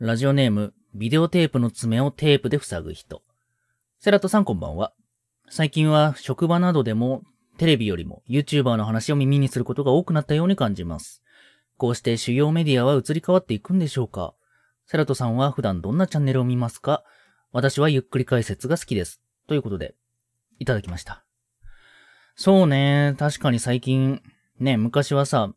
ラジオネーム、ビデオテープの爪をテープで塞ぐ人。セラトさんこんばんは。最近は職場などでもテレビよりも YouTuber の話を耳にすることが多くなったように感じます。こうして主要メディアは移り変わっていくんでしょうかセラトさんは普段どんなチャンネルを見ますか私はゆっくり解説が好きです。ということで、いただきました。そうね、確かに最近、ね、昔はさ、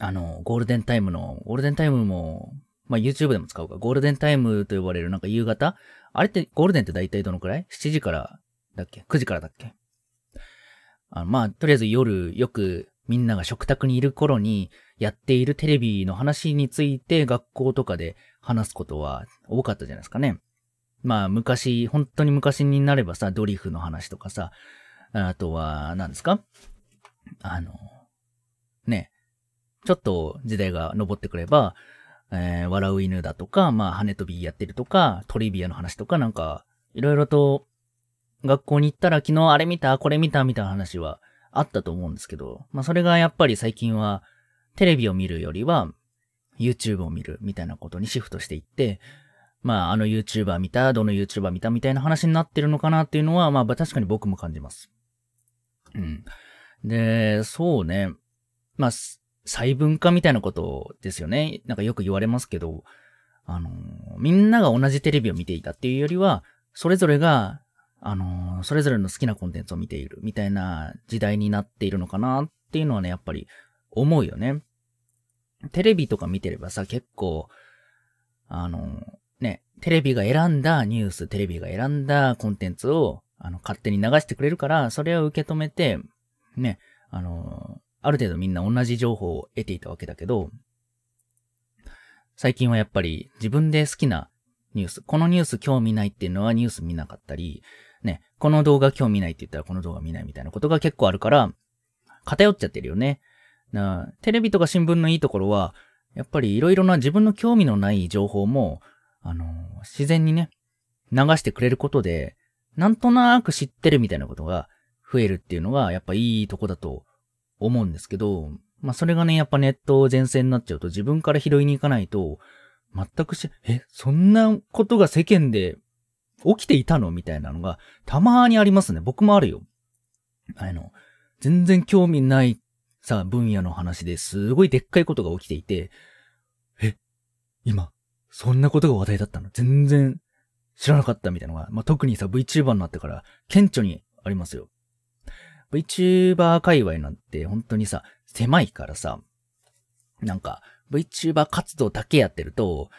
あの、ゴールデンタイムの、ゴールデンタイムも、まあ、YouTube でも使うか。ゴールデンタイムと呼ばれるなんか夕方？あれって、ゴールデンって大体どのくらい ?7 時からだっけ ?9 時からだっけ？あのまあ、とりあえず夜、よくみんなが食卓にいる頃にやっているテレビの話について学校とかで話すことは多かったじゃないですかね。まあ、昔、本当に昔になればさ、ドリフの話とかさ、あとは、何ですか？あの、ね、ちょっと時代が登ってくれば、えー、笑う犬だとか、まあ、羽飛びやってるとか、トリビアの話とか、なんか、いろいろと、学校に行ったら昨日あれ見たこれ見たみたいな話はあったと思うんですけど、まあ、それがやっぱり最近は、テレビを見るよりは、YouTube を見るみたいなことにシフトしていって、まあ、あの YouTuber 見た、どの YouTuber 見たみたいな話になってるのかなっていうのは、まあ、確かに僕も感じます。うん。で、そうね。まあ、細分化みたいなことですよね。なんかよく言われますけど、あの、みんなが同じテレビを見ていたっていうよりは、それぞれが、あの、それぞれの好きなコンテンツを見ているみたいな時代になっているのかなっていうのはね、やっぱり思うよね。テレビとか見てればさ、結構、あの、ね、テレビが選んだニュース、テレビが選んだコンテンツを、あの、勝手に流してくれるから、それを受け止めて、ね、あのある程度みんな同じ情報を得ていたわけだけど、最近はやっぱり自分で好きなニュース、このニュース興味ないっていうのはニュース見なかったり、ね、この動画興味ないって言ったらこの動画見ないみたいなことが結構あるから、偏っちゃってるよね。なテレビとか新聞のいいところは、やっぱりいろいろな自分の興味のない情報も、あの、自然にね、流してくれることで、なんとなく知ってるみたいなことが増えるっていうのが、やっぱいいとこだと思うんですけど、まあそれがね、やっぱネット前線になっちゃうと自分から拾いに行かないと、全くし、え、そんなことが世間で起きていたの？みたいなのがたまにありますね。僕もあるよ。あの、全然興味ないさ、分野の話ですごいでっかいことが起きていて、え、今、そんなことが話題だったの？全然知らなかったみたいなのが、まあ、特にさ、VTuber になってから顕著にありますよ。VTuber 界隈なんて本当にさ、狭いからさ、なんか VTuber 活動だけやってると、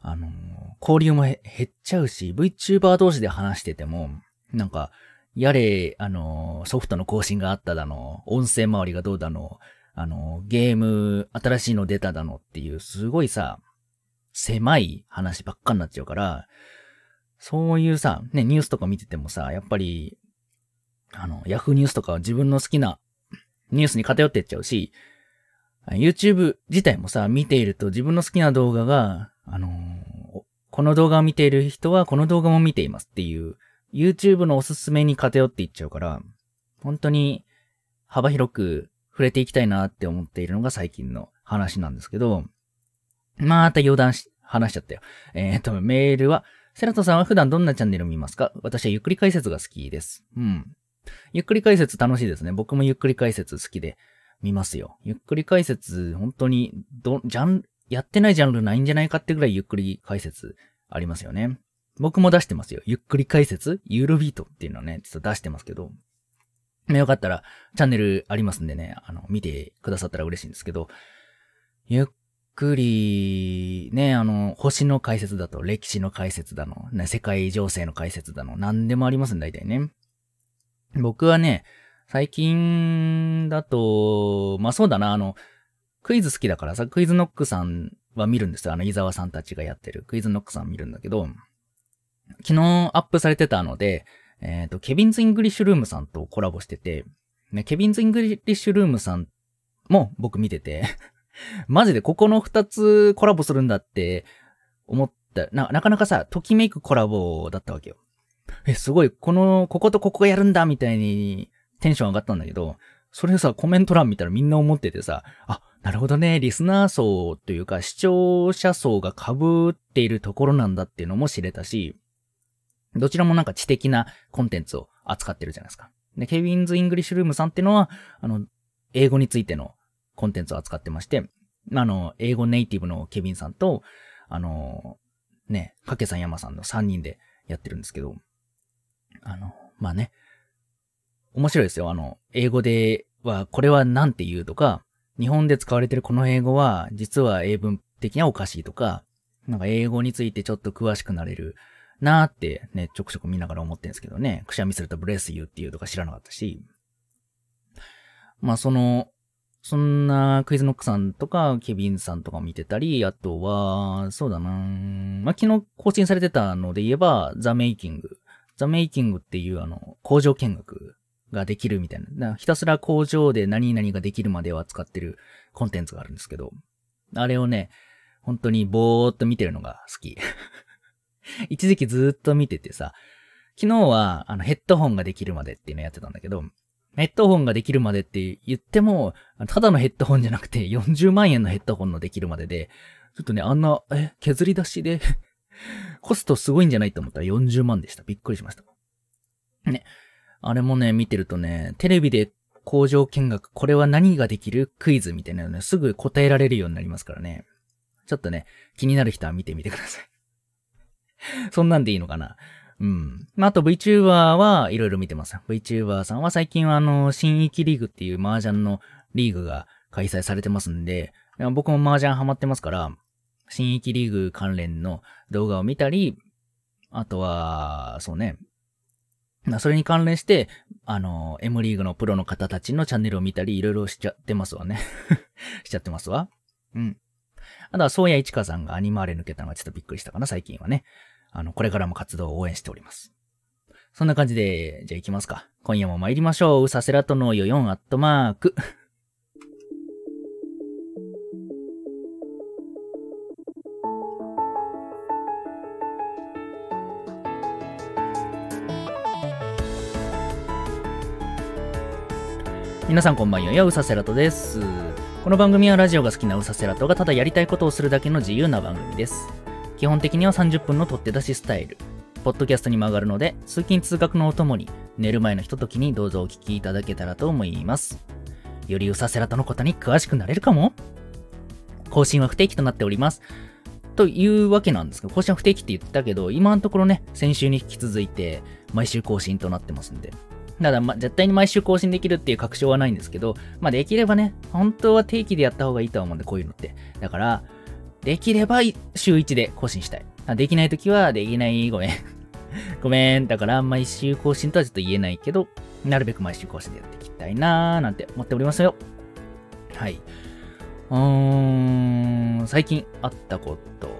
あのー、交流も減っちゃうし、VTuber 同士で話してても、なんか、やれ、あのー、ソフトの更新があっただの、音声周りがどうだの、あのー、ゲーム、新しいの出ただのっていう、すごいさ、狭い話ばっかになっちゃうから、そういうさ、ね、ニュースとか見ててもさ、やっぱり、あの、ヤフーニュースとかは自分の好きなニュースに偏ってっちゃうし、YouTube 自体もさ、見ていると自分の好きな動画が、あのー、この動画を見ている人はこの動画も見ていますっていう、YouTube のおすすめに偏っていっちゃうから、本当に幅広く触れていきたいなって思っているのが最近の話なんですけど、また余談し、話しちゃったよ。えっ、ー、と、メールは、セラトさんは普段どんなチャンネルを見ますか？私はゆっくり解説が好きです。うん。ゆっくり解説楽しいですね。僕もゆっくり解説好きで見ますよ。ゆっくり解説、本当に、ど、ジャン、やってないジャンルないんじゃないかってぐらいゆっくり解説ありますよね。僕も出してますよ。ゆっくり解説？ユーロビートっていうのはね、ちょっと出してますけど。よかったら、チャンネルありますんでね、あの、見てくださったら嬉しいんですけど、ゆっくり、ね、あの、星の解説だと、歴史の解説だの、ね、世界情勢の解説だの、何でもありますん、大体ね。僕はね、最近だと、まあそうだな、あの、クイズ好きだからさ、クイズノックさんは見るんですよ。あの、伊沢さんたちがやってるクイズノックさん見るんだけど、昨日アップされてたので、えっ、ー、と、ケビンズ・イングリッシュルームさんとコラボしてて、ね、ケビンズ・イングリッシュルームさんも僕見てて マジでここの二つコラボするんだって思ったな、なかなかさ、ときめくコラボだったわけよ。え、すごい、この、こことここがやるんだみたいにテンション上がったんだけど、それさ、コメント欄見たらみんな思っててさ、あ、なるほどね、リスナー層というか視聴者層が被っているところなんだっていうのも知れたし、どちらもなんか知的なコンテンツを扱ってるじゃないですか。で、ケビンズ・イングリッシュルームさんっていうのは、あの、英語についてのコンテンツを扱ってまして、あの、英語ネイティブのケビンさんと、あの、ね、かけさん山さんの3人でやってるんですけど、あの、まあね、面白いですよ。あの、英語では、これは何て言うとか、日本で使われてるこの英語は、実は英文的にはおかしいとか、なんか英語についてちょっと詳しくなれるなーってね、ちょくちょく見ながら思ってるんですけどね、くしゃみするとブレスユーっていうとか知らなかったし、まあその、そんなクイズノックさんとかケビンさんとか見てたり、あとは、そうだなまあ昨日更新されてたので言えば、ザ・メイキング。ザ・メイキングっていうあの、工場見学ができるみたいな。ひたすら工場で何々ができるまでを扱ってるコンテンツがあるんですけど、あれをね、本当にぼーっと見てるのが好き。一時期ずーっと見ててさ、昨日はあのヘッドホンができるまでっていうのやってたんだけど、ヘッドホンができるまでって言っても、ただのヘッドホンじゃなくて40万円のヘッドホンのできるまでで、ちょっとね、あんな、え、削り出しでコストすごいんじゃないと思ったら40万でした。びっくりしました。ね。あれもね、見てるとね、テレビで工場見学、これは何ができるクイズみたいなのね、すぐ答えられるようになりますからね。ちょっとね、気になる人は見てみてください。そんなんでいいのかなうん。まあ、あと VTuber はいろいろ見てます。VTuber さんは最近はあの、新域リーグっていう麻雀のリーグが開催されてますんで、僕も麻雀ハマってますから、新域リーグ関連の動画を見たり、あとは、そうね、それに関連して、あの、M リーグのプロの方たちのチャンネルを見たり、いろいろしちゃってますわね。しちゃってますわ。うん。あとは、そうやいちかさんがアニマーレ抜けたのがちょっとびっくりしたかな、最近はね。あの、これからも活動を応援しております。そんな感じで、じゃあ行きますか。今夜も参りましょう。うさせらとのよ4アットマーク。皆さんこんばんは、うさせらとです。この番組はラジオが好きなうさせらとがただやりたいことをするだけの自由な番組です。基本的には30分の取って出しスタイル。ポッドキャストにも上がるので、通勤通学のお供に、寝る前のひとときにどうぞお聞きいただけたらと思います。よりうさせらとのことに詳しくなれるかも更新は不定期となっております。というわけなんですけど、更新は不定期って言ったけど、今のところね、先週に引き続いて、毎週更新となってますんで、ただ、ま、絶対に毎週更新できるっていう確証はないんですけど、まあ、できればね、本当は定期でやった方がいいとは思うんで、こういうのって。だから、できれば週1で更新したい。できないときは、できない、ごめん。ごめん。だから、毎週更新とはちょっと言えないけど、なるべく毎週更新でやっていきたいなーなんて思っておりますよ。はい。うーん、最近あったこと。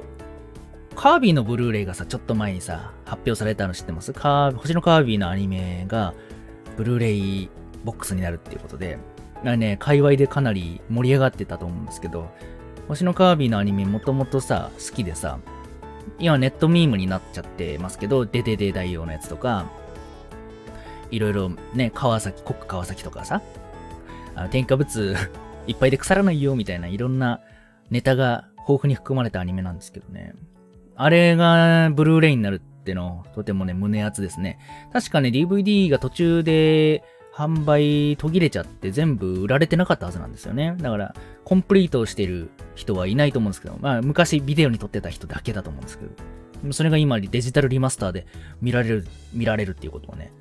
カービィのブルーレイがさ、ちょっと前にさ、発表されたの知ってます？カー星のカービィのアニメが、ブルーレイボックスになるっていうことで、あね、界隈でかなり盛り上がってたと思うんですけど、星のカービィのアニメもともとさ、好きでさ、今ネットミームになっちゃってますけど、デデデ大王のやつとか、いろいろね、川崎、国川崎とかさ、あの添加物いっぱいで腐らないよみたいないろんなネタが豊富に含まれたアニメなんですけどね。あれがブルーレイになるっての、とてもね、胸熱ですね。確かね、DVD が途中で販売途切れちゃって全部売られてなかったはずなんですよね。だから、コンプリートしてる人はいないと思うんですけど、まあ、昔ビデオに撮ってた人だけだと思うんですけど、それが今デジタルリマスターで見られる、見られるっていうことはね、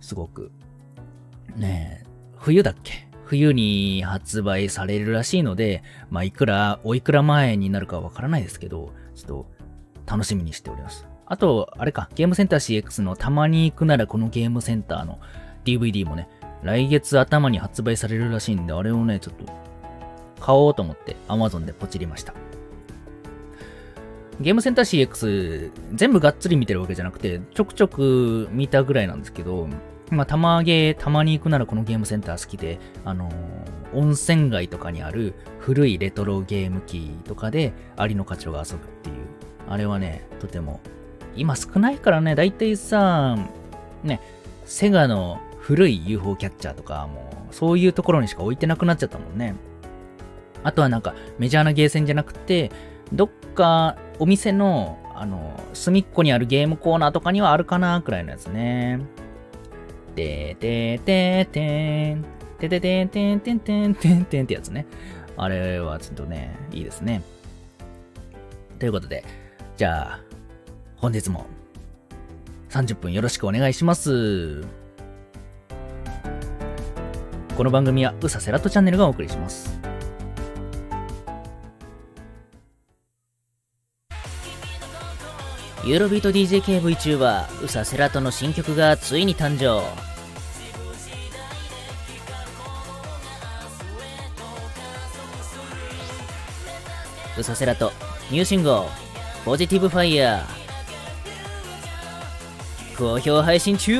すごく、ねえ、冬だっけ？冬に発売されるらしいので、まあ、いくら、おいくら前になるかわからないですけど、ちょっと楽しみにしております。あと、あれか、ゲームセンター CX のたまに行くならこのゲームセンターの DVD もね、来月頭に発売されるらしいんで、あれをね、ちょっと買おうと思って Amazon でポチりました。ゲームセンター CX 全部がっつり見てるわけじゃなくて、ちょくちょく見たぐらいなんですけど、まあ、たまげ、たまに行くならこのゲームセンター好きで、あのー、温泉街とかにある古いレトロゲーム機とかで、アリの課長が遊ぶっていう、あれはね、とても今少ないからね、だいたいさ、ね、セガの古い UFO キャッチャーとか、もう、そういうところにしか置いてなくなっちゃったもんね。あとはなんか、メジャーなゲーセンじゃなくて、どっか、お店の、あの、隅っこにあるゲームコーナーとかにはあるかな、くらいのやつね。ててててん。てててんてんてんてんてんてんってやつね。あれはちょっとね、いいですね。ということで、じゃあ、本日も30分よろしくお願いします。この番組はうさセラットチャンネルがお送りします。ユーロビート DJKVTuber うさセラトの新曲がついに誕生うさせらとニューシングルポジティブファイヤー好評配信中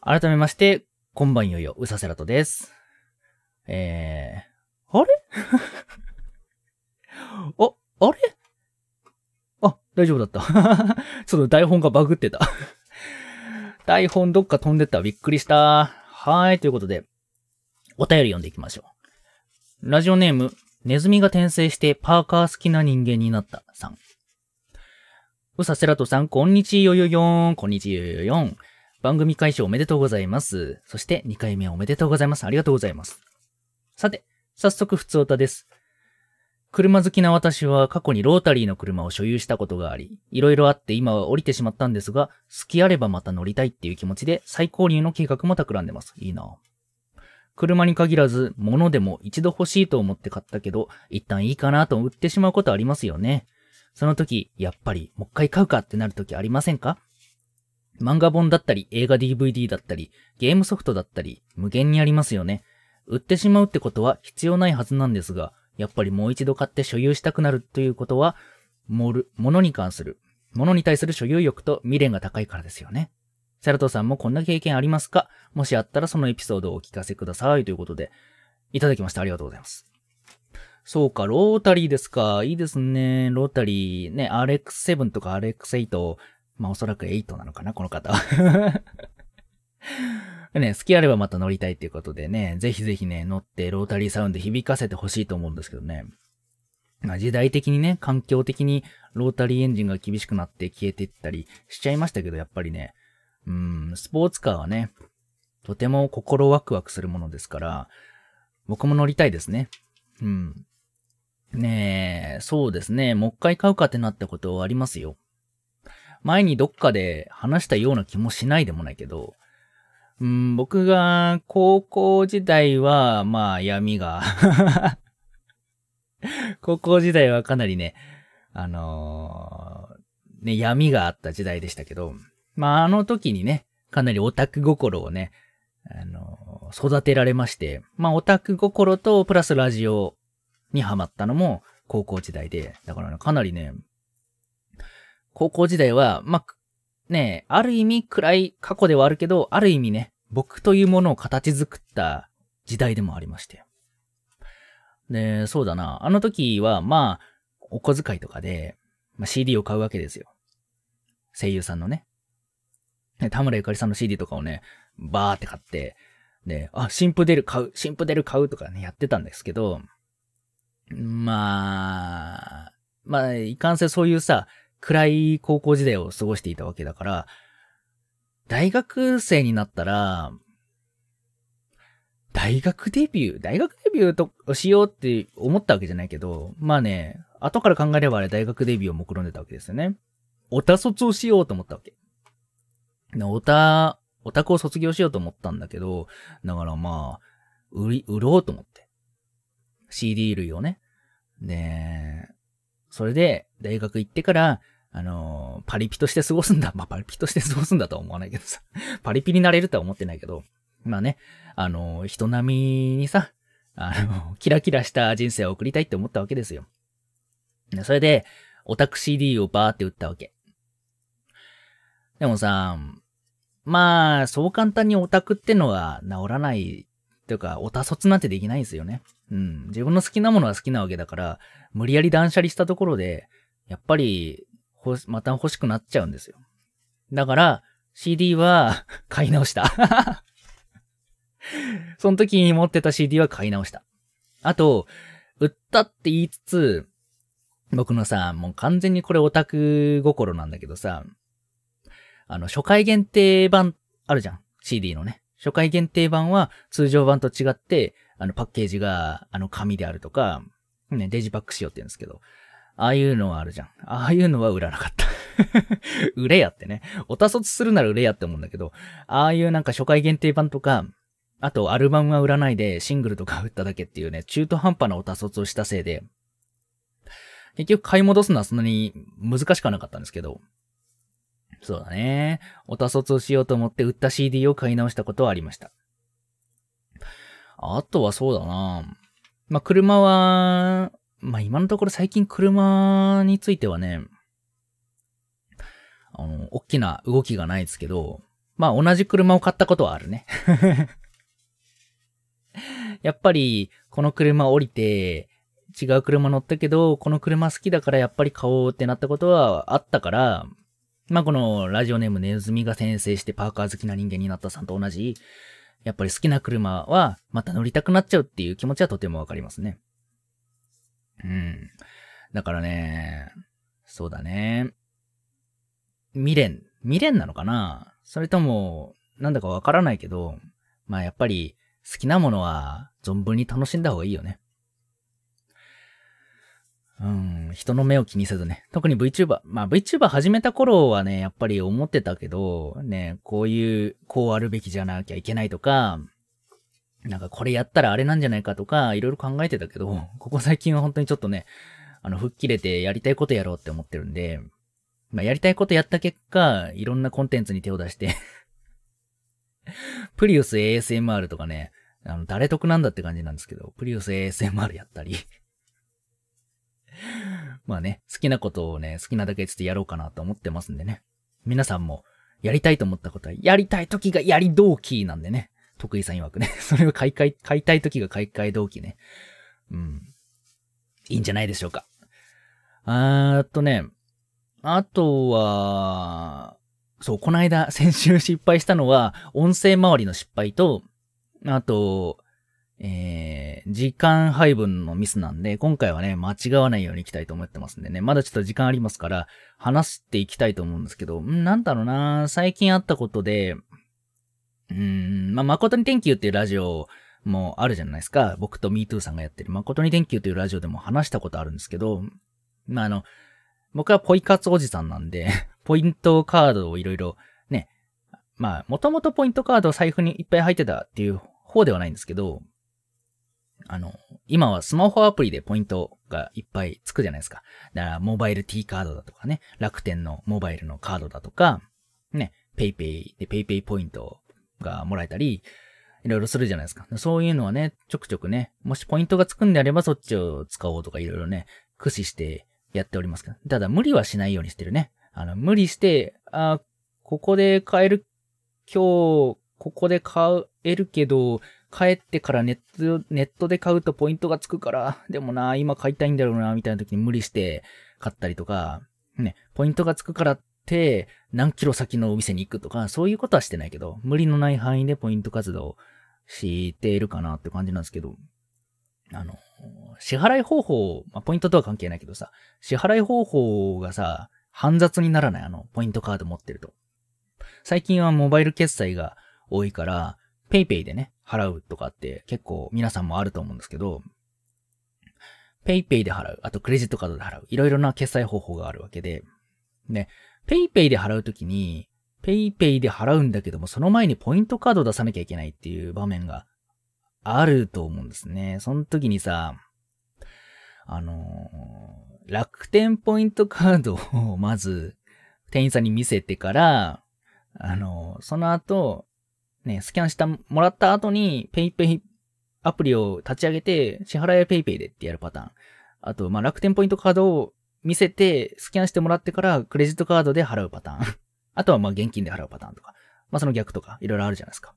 改めまして、こんばんよよ、うさせらとです。えー、あれ？あ、あれ？あ、大丈夫だった。ちょっと台本がバグってた 台本どっか飛んでったびっくりした。はい、ということで、お便り読んでいきましょう。ラジオネーム、ネズミが転生してパーカー好きな人間になったさん。うさセラトさん、こんにちよよよーん、こんにちよよよん。番組開始おめでとうございます。そして2回目おめでとうございます。ありがとうございます。さて、早速普通歌です。車好きな私は過去にロータリーの車を所有したことがあり、いろいろあって今は降りてしまったんですが、好きあればまた乗りたいっていう気持ちで再購入の計画も企んでます。いいな。車に限らず、物でも一度欲しいと思って買ったけど、一旦いいかなと売ってしまうことありますよね。その時、やっぱりもう一回買うかってなる時ありませんか？漫画本だったり、映画 DVD だったり、ゲームソフトだったり、無限にありますよね。売ってしまうってことは必要ないはずなんですが、やっぱりもう一度買って所有したくなるということは、もる、物に関する、物に対する所有欲と未練が高いからですよね。セラトさんもこんな経験ありますか？もしあったらそのエピソードをお聞かせくださいということで、いただきました。ありがとうございます。そうか、ロータリーですか？いいですね。ロータリー、ね、RX7 とか RX8、まあおそらく8なのかな、この方は。ね、好きあればまた乗りたいっていうことでね、ぜひぜひね、乗ってロータリーサウンド響かせてほしいと思うんですけどね。まあ、時代的にね、環境的にロータリーエンジンが厳しくなって消えていったりしちゃいましたけど、やっぱりね、うん、スポーツカーはね、とても心ワクワクするものですから、僕も乗りたいですね。うん。ねえ、そうですね。もう一回買うかってなったことはありますよ。前にどっかで話したような気もしないでもないけど、うん、僕が高校時代は、まあ闇が 高校時代はかなりね、あのー、ね、闇があった時代でしたけど、まああの時にね、かなりオタク心をね、あの、育てられまして、まあオタク心とプラスラジオにハマったのも高校時代で、だからね、かなりね、高校時代は、まあ、ねある意味暗い過去ではあるけど、ある意味ね、僕というものを形作った時代でもありまして。で、そうだな。あの時は、まあ、お小遣いとかで、まあ、CD を買うわけですよ。声優さんのね。田村ゆかりさんの CD とかをね、バーって買って、で、あ、新譜出る買う、新譜出る買うとかね、やってたんですけど、まあ、まあ、いかんせそういうさ、暗い高校時代を過ごしていたわけだから、大学生になったら、大学デビュー大学デビューとしようって思ったわけじゃないけど、まあね、後から考えればあれ大学デビューを目論んでたわけですよね。オタ卒をしようと思ったわけ。オタ、オタクを卒業しようと思ったんだけど、だからまあ、売り、売ろうと思って。CD 類をね。で、それで、大学行ってから、あの、パリピとして過ごすんだ。まあ、パリピとして過ごすんだとは思わないけどさ。パリピになれるとは思ってないけど。まあね、あの、人並みにさ、あの、キラキラした人生を送りたいって思ったわけですよ。それで、オタク CD をバーって売ったわけ。でもさ、まあ、そう簡単にオタクってのは治らないというか、オタ卒なんてできないんですよね。うん。自分の好きなものは好きなわけだから、無理やり断捨離したところで、やっぱり、ほまた欲しくなっちゃうんですよ。だから、CD は 買い直した その時に持ってた CD は買い直した。あと、売ったって言いつつ、僕のさ、もう完全にこれオタク心なんだけどさ、あの、初回限定版あるじゃん。CD のね。初回限定版は通常版と違って、あの、パッケージが、あの、紙であるとか、ね、デジパックしようって言うんですけど、ああいうのはあるじゃん。ああいうのは売らなかった。売れやってね。おたそつするなら売れやって思うんだけど、ああいうなんか初回限定版とか、あとアルバムは売らないでシングルとか売っただけっていうね、中途半端なおたそつをしたせいで、結局買い戻すのはそんなに難しくはなかったんですけど、そうだね。おたそつをしようと思って売った CD を買い直したことはありました。あとはそうだなまあ、車は、まあ、今のところ最近車についてはね、あの、大きな動きがないですけど、まあ、同じ車を買ったことはあるね。やっぱり、この車降りて、違う車乗ったけど、この車好きだからやっぱり買おうってなったことはあったから、まあ、このラジオネームネズミが先制してパーカー好きな人間になったさんと同じ、やっぱり好きな車はまた乗りたくなっちゃうっていう気持ちはとてもわかりますね。うん。だからね、そうだね。未練、未練なのかな？それとも、なんだかわからないけど、まあやっぱり好きなものは存分に楽しんだ方がいいよね。うん、人の目を気にせずね。特に VTuber。まあ VTuber 始めた頃はね、やっぱり思ってたけど、ね、こういう、こうあるべきじゃなきゃいけないとか、なんかこれやったらあれなんじゃないかとか、いろいろ考えてたけど、ここ最近は本当にちょっとね、あの、吹っ切れてやりたいことやろうって思ってるんで、まあやりたいことやった結果、いろんなコンテンツに手を出して プリウス ASMR とかね、あの、誰得なんだって感じなんですけど、プリウス ASMR やったり まあね、好きなことをね、好きなだけつってやろうかなと思ってますんでね。皆さんも、やりたいと思ったことは、やりたい時がやり動機なんでね。得意さん曰くね。それを買い替え、買いたい時が買い替え動機ね。うん。いいんじゃないでしょうか。あーっとね、あとは、そう、この間、先週失敗したのは、音声周りの失敗と、あと、えー、時間配分のミスなんで、今回はね、間違わないようにいきたいと思ってますんでね、まだちょっと時間ありますから、話していきたいと思うんですけど、んなんだろうな。最近あったことで、うん、まあ、誠に天気っていうラジオもあるじゃないですか。僕と MeToo さんがやってる。誠に天気というラジオでも話したことあるんですけど、まあ、あの、僕はポイ活おじさんなんで ポイントカードをいろいろね、まあ、もともとポイントカードを財布にいっぱい入ってたっていう方ではないんですけど、あの、今はスマホアプリでポイントがいっぱいつくじゃないですか。だから、モバイル T カードだとかね、楽天のモバイルのカードだとか、ね、ペイペイでペイペイポイントがもらえたり、いろいろするじゃないですか。そういうのはね、ちょくちょくね、もしポイントがつくんであればそっちを使おうとかいろいろね、駆使してやっておりますけど。ただ無理はしないようにしてるね。あの、無理して、あ、ここで買える、今日、ここで買えるけど、帰ってからネット、ネットで買うとポイントがつくから、でもな、今買いたいんだろうな、みたいな時に無理して買ったりとか、ね、ポイントがつくからって、何キロ先のお店に行くとか、そういうことはしてないけど、無理のない範囲でポイント活動をしているかなって感じなんですけど、あの、支払い方法、まあ、ポイントとは関係ないけどさ、支払い方法がさ、煩雑にならないあの、ポイントカード持ってると。最近はモバイル決済が多いから、ペイペイでね、払うとかって結構皆さんもあると思うんですけど、ペイペイで払う、あとクレジットカードで払う、いろいろな決済方法があるわけで、で、ペイペイで払うときに、ペイペイで払うんだけども、その前にポイントカードを出さなきゃいけないっていう場面があると思うんですね。その時にさ、あのー、楽天ポイントカードをまず店員さんに見せてから、あのー、その後、ね、スキャンした、もらった後に PayPay アプリを立ち上げて、支払いは PayPay でってやるパターン。あと、まあ、楽天ポイントカードを見せて、スキャンしてもらってからクレジットカードで払うパターン。あとは、ま、現金で払うパターンとか。まあ、その逆とか、いろいろあるじゃないですか。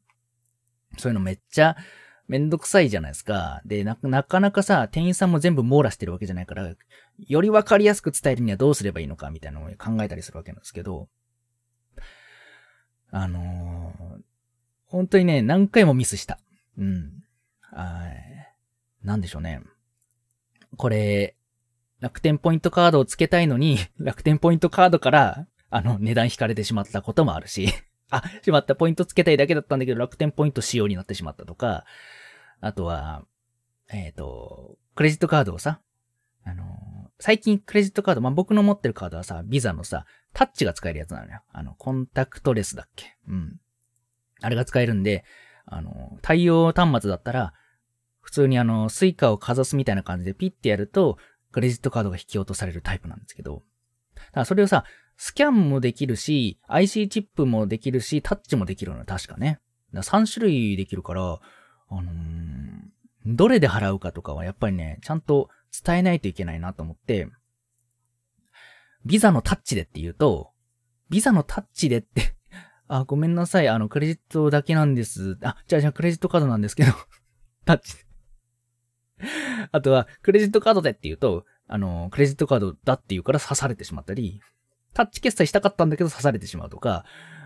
そういうのめっちゃ、めんどくさいじゃないですか。で、な、なかなかさ、店員さんも全部網羅してるわけじゃないから、よりわかりやすく伝えるにはどうすればいいのかみたいなのを考えたりするわけなんですけど、あのー、本当にね、何回もミスした。うん。はい。なんでしょうね。これ、楽天ポイントカードを付けたいのに、楽天ポイントカードから、あの、値段引かれてしまったこともあるし、あ、しまった、ポイント付けたいだけだったんだけど、楽天ポイント仕様になってしまったとか、あとは、えっ、ー、と、クレジットカードをさ、あの、最近クレジットカード、まあ、僕の持ってるカードはさ、ビザのさ、タッチが使えるやつなのよ。あの、コンタクトレスだっけ？うん。あれが使えるんで、あの、対応端末だったら、普通にあの、 Suica をかざすみたいな感じでピッてやると、クレジットカードが引き落とされるタイプなんですけど、だからそれをさ、スキャンもできるし、IC チップもできるし、タッチもできるの確かね。だか3種類できるから、あのー、どれで払うかとかはやっぱりね、ちゃんと伝えないといけないなと思って、ビザのタッチでって言うと、ビザのタッチでってあ、ごめんなさい、あの、クレジットだけなんです。あ、じゃあじゃあクレジットカードなんですけど タッチ。あとは、クレジットカードでって言うと、あの、クレジットカードだって言うから刺されてしまったり、タッチ決済したかったんだけど刺されてしまうとか、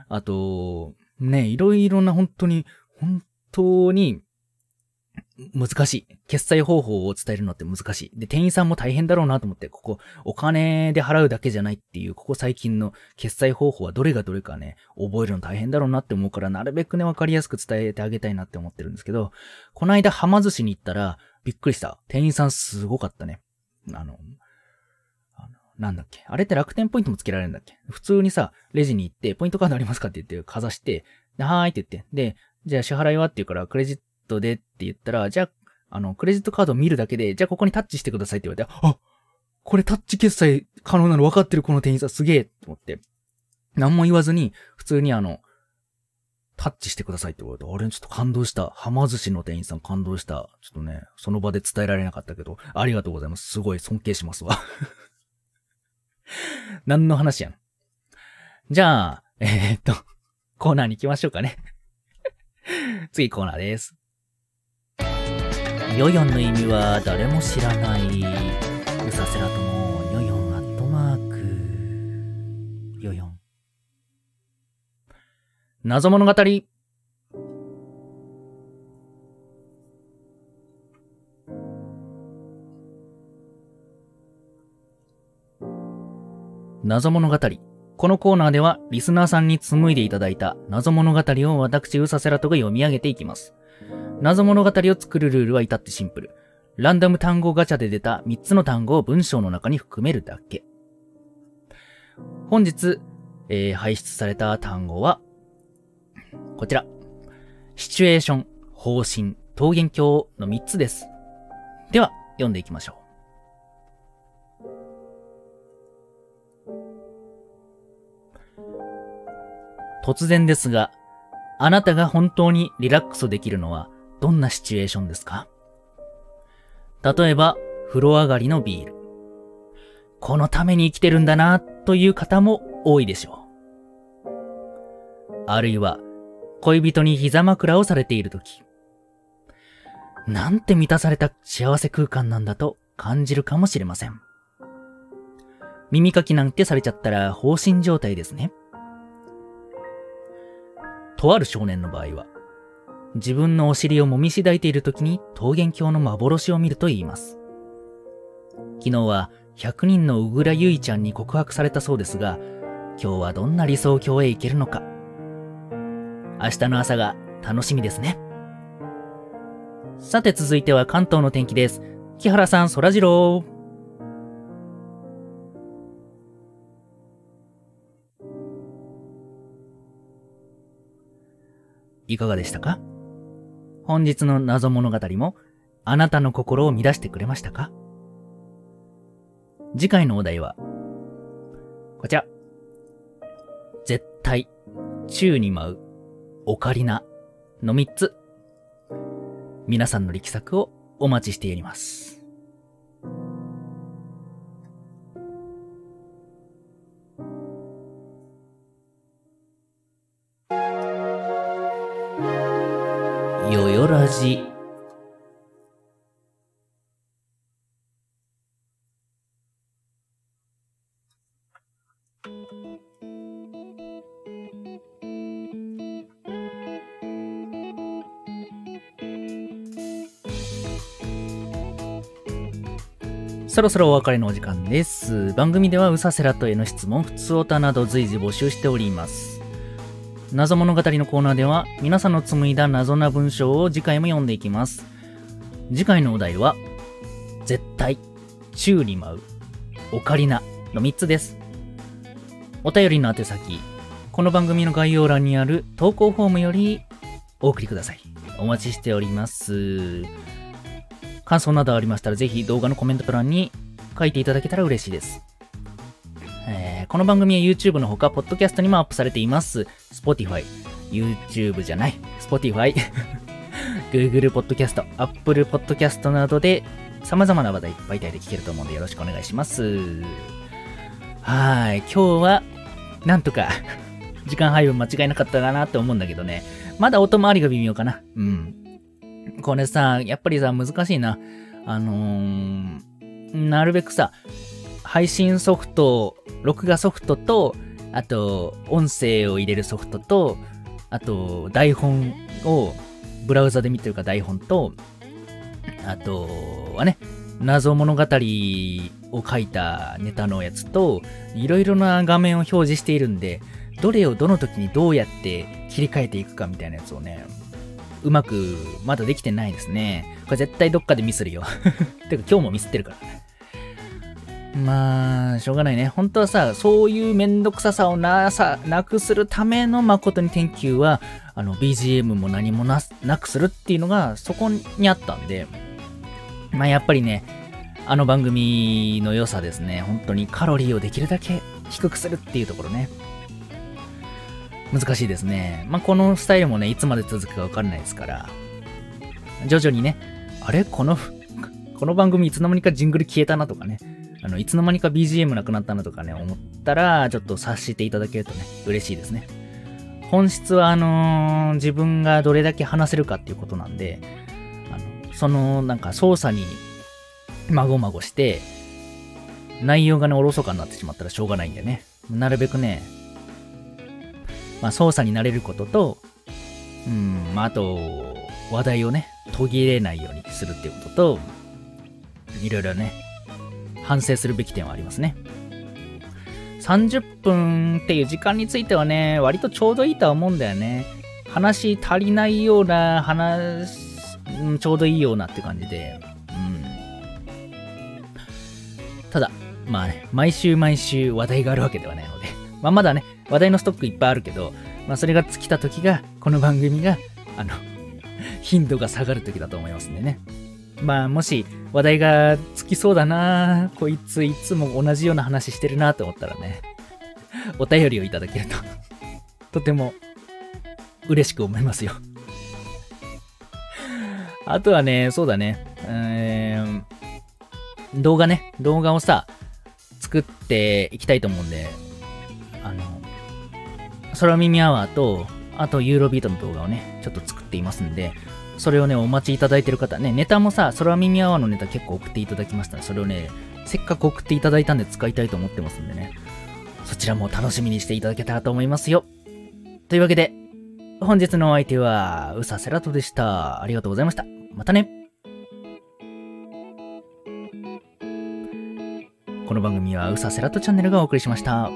あと、ね、いろいろな本当に、本当に難しい。決済方法を伝えるのって難しい。で、店員さんも大変だろうなと思って、ここ、お金で払うだけじゃないっていう、ここ最近の決済方法はどれがどれかね、覚えるの大変だろうなって思うから、なるべくね、わかりやすく伝えてあげたいなって思ってるんですけど、この間、はま寿司に行ったら、びっくりした。店員さんすごかったね。あの、なんだっけ。あれって楽天ポイントもつけられるんだっけ普通にさ、レジに行って、ポイントカードありますかって言って、かざして、はーいって言って、で、じゃあ支払いはって言うから、クレジットでって言ったら、じゃあ、あの、クレジットカードを見るだけで、じゃあここにタッチしてくださいって言われて、あこれタッチ決済可能なの分かってるこの店員さんすげえと思って。何も言わずに、普通にあの、タッチしてくださいって言われて、あれちょっと感動した。はま寿司の店員さん感動した。ちょっとね、その場で伝えられなかったけど、ありがとうございます。すごい尊敬しますわ 何の話やん。じゃあ、えー、っと、コーナーに行きましょうかね次コーナーです。ヨヨンの意味は誰も知らない。ウサセラともヨヨンアットマーク。ヨヨン。謎物語。謎物語。このコーナーでは、リスナーさんに紡いでいただいた謎物語を私、ウサセラトが読み上げていきます。謎物語を作るルールは至ってシンプル。ランダム単語ガチャで出た3つの単語を文章の中に含めるだけ。本日、えー、排出された単語は、こちら。シチュエーション、方針、桃源郷の3つです。では、読んでいきましょう。突然ですが、あなたが本当にリラックスできるのはどんなシチュエーションですか？例えば、風呂上がりのビール。このために生きてるんだな、という方も多いでしょう。あるいは、恋人に膝枕をされているとき。なんて満たされた幸せ空間なんだと感じるかもしれません。耳かきなんてされちゃったら放心状態ですね。とある少年の場合は、自分のお尻を揉みしだいている時に桃源郷の幻を見ると言います。昨日は100人の小倉ゆいちゃんに告白されたそうですが、今日はどんな理想郷へ行けるのか。明日の朝が楽しみですね。さて続いては関東の天気です。木原さん、そらジロー。いかがでしたか？本日の謎物語もあなたの心を乱してくれましたか？次回のお題は、こちら。絶対、宙に舞う、オカリナの3つ。皆さんの力作をお待ちしております。ドラジそろそろお別れのお時間です。番組ではうさせらとへの質問、普通おたなど随時募集しております。謎物語のコーナーでは皆さんの紡いだ謎な文章を次回も読んでいきます。次回のお題は、絶対、宙に舞う、オカリナの3つです。お便りの宛先、この番組の概要欄にある投稿フォームよりお送りください。お待ちしております。感想などありましたら、ぜひ動画のコメント欄に書いていただけたら嬉しいです。この番組は YouTube のほか、Podcast にもアップされています。Spotify、YouTube じゃない、Spotify、Google Podcast、Apple Podcast などで様々な話題、媒体で聞けると思うんでよろしくお願いします。はい、今日は、なんとか、時間配分間違いなかったかなって思うんだけどね。まだ音回りが微妙かな。うん。これさ、やっぱりさ、難しいな。あのー、なるべくさ、配信ソフト、録画ソフトと、あと、音声を入れるソフトと、あと、台本をブラウザで見てるか台本と、あとはね、謎物語を書いたネタのやつと、いろいろな画面を表示しているんで、どれをどの時にどうやって切り替えていくかみたいなやつをね、うまくまだできてないですね。これ絶対どっかでミスるよ。てか今日もミスってるから。まあ、しょうがないね。本当はさ、そういうめんどくささをなさ、なくするための誠に天球は、あの、BGM も何もななくするっていうのがそこにあったんで、まあやっぱりね、あの番組の良さですね。本当にカロリーをできるだけ低くするっていうところね。難しいですね。まあこのスタイルもね、いつまで続くかわかんないですから、徐々にね、あれ？この、この番組いつの間にかジングル消えたなとかね、あの、いつの間にか BGM なくなったなとかね、思ったら、ちょっと察していただけるとね、嬉しいですね。本質は、あのー自分がどれだけ話せるかっていうことなんで、あの、その、なんか操作に、まごまごして、内容がね、おろそかになってしまったらしょうがないんでね、なるべくね、まあ、操作になれることと、うん、まあ、あと、話題をね、途切れないようにするっていうことと、いろいろね、反省するべき点はありますね。30分っていう時間についてはね、割とちょうどいいとは思うんだよね。話足りないような、話、ちょうどいいようなって感じで。うん。ただ、まあね、毎週毎週話題があるわけではないので、まあまだね、話題のストックいっぱいあるけど、まあそれが尽きた時が、この番組が、あの、頻度が下がる時だと思いますんでね。まあ、もし話題がつきそうだなこいついつも同じような話してるなと思ったらね、お便りをいただけると、とても嬉しく思いますよ。あとはね、そうだね、えー動画ね、動画をさ、作っていきたいと思うんで、あの、空耳アワーと、あとユーロビートの動画をね、ちょっと作っていますんで、それをね、お待ちいただいてる方、ね、ネタもさ、空耳アワーのネタ結構送っていただきましたそれをね、せっかく送っていただいたんで使いたいと思ってますんでね、そちらも楽しみにしていただけたらと思いますよ。というわけで、本日のお相手は、うさセラトでした。ありがとうございました。またね。この番組はうさセラトチャンネルがお送りしました。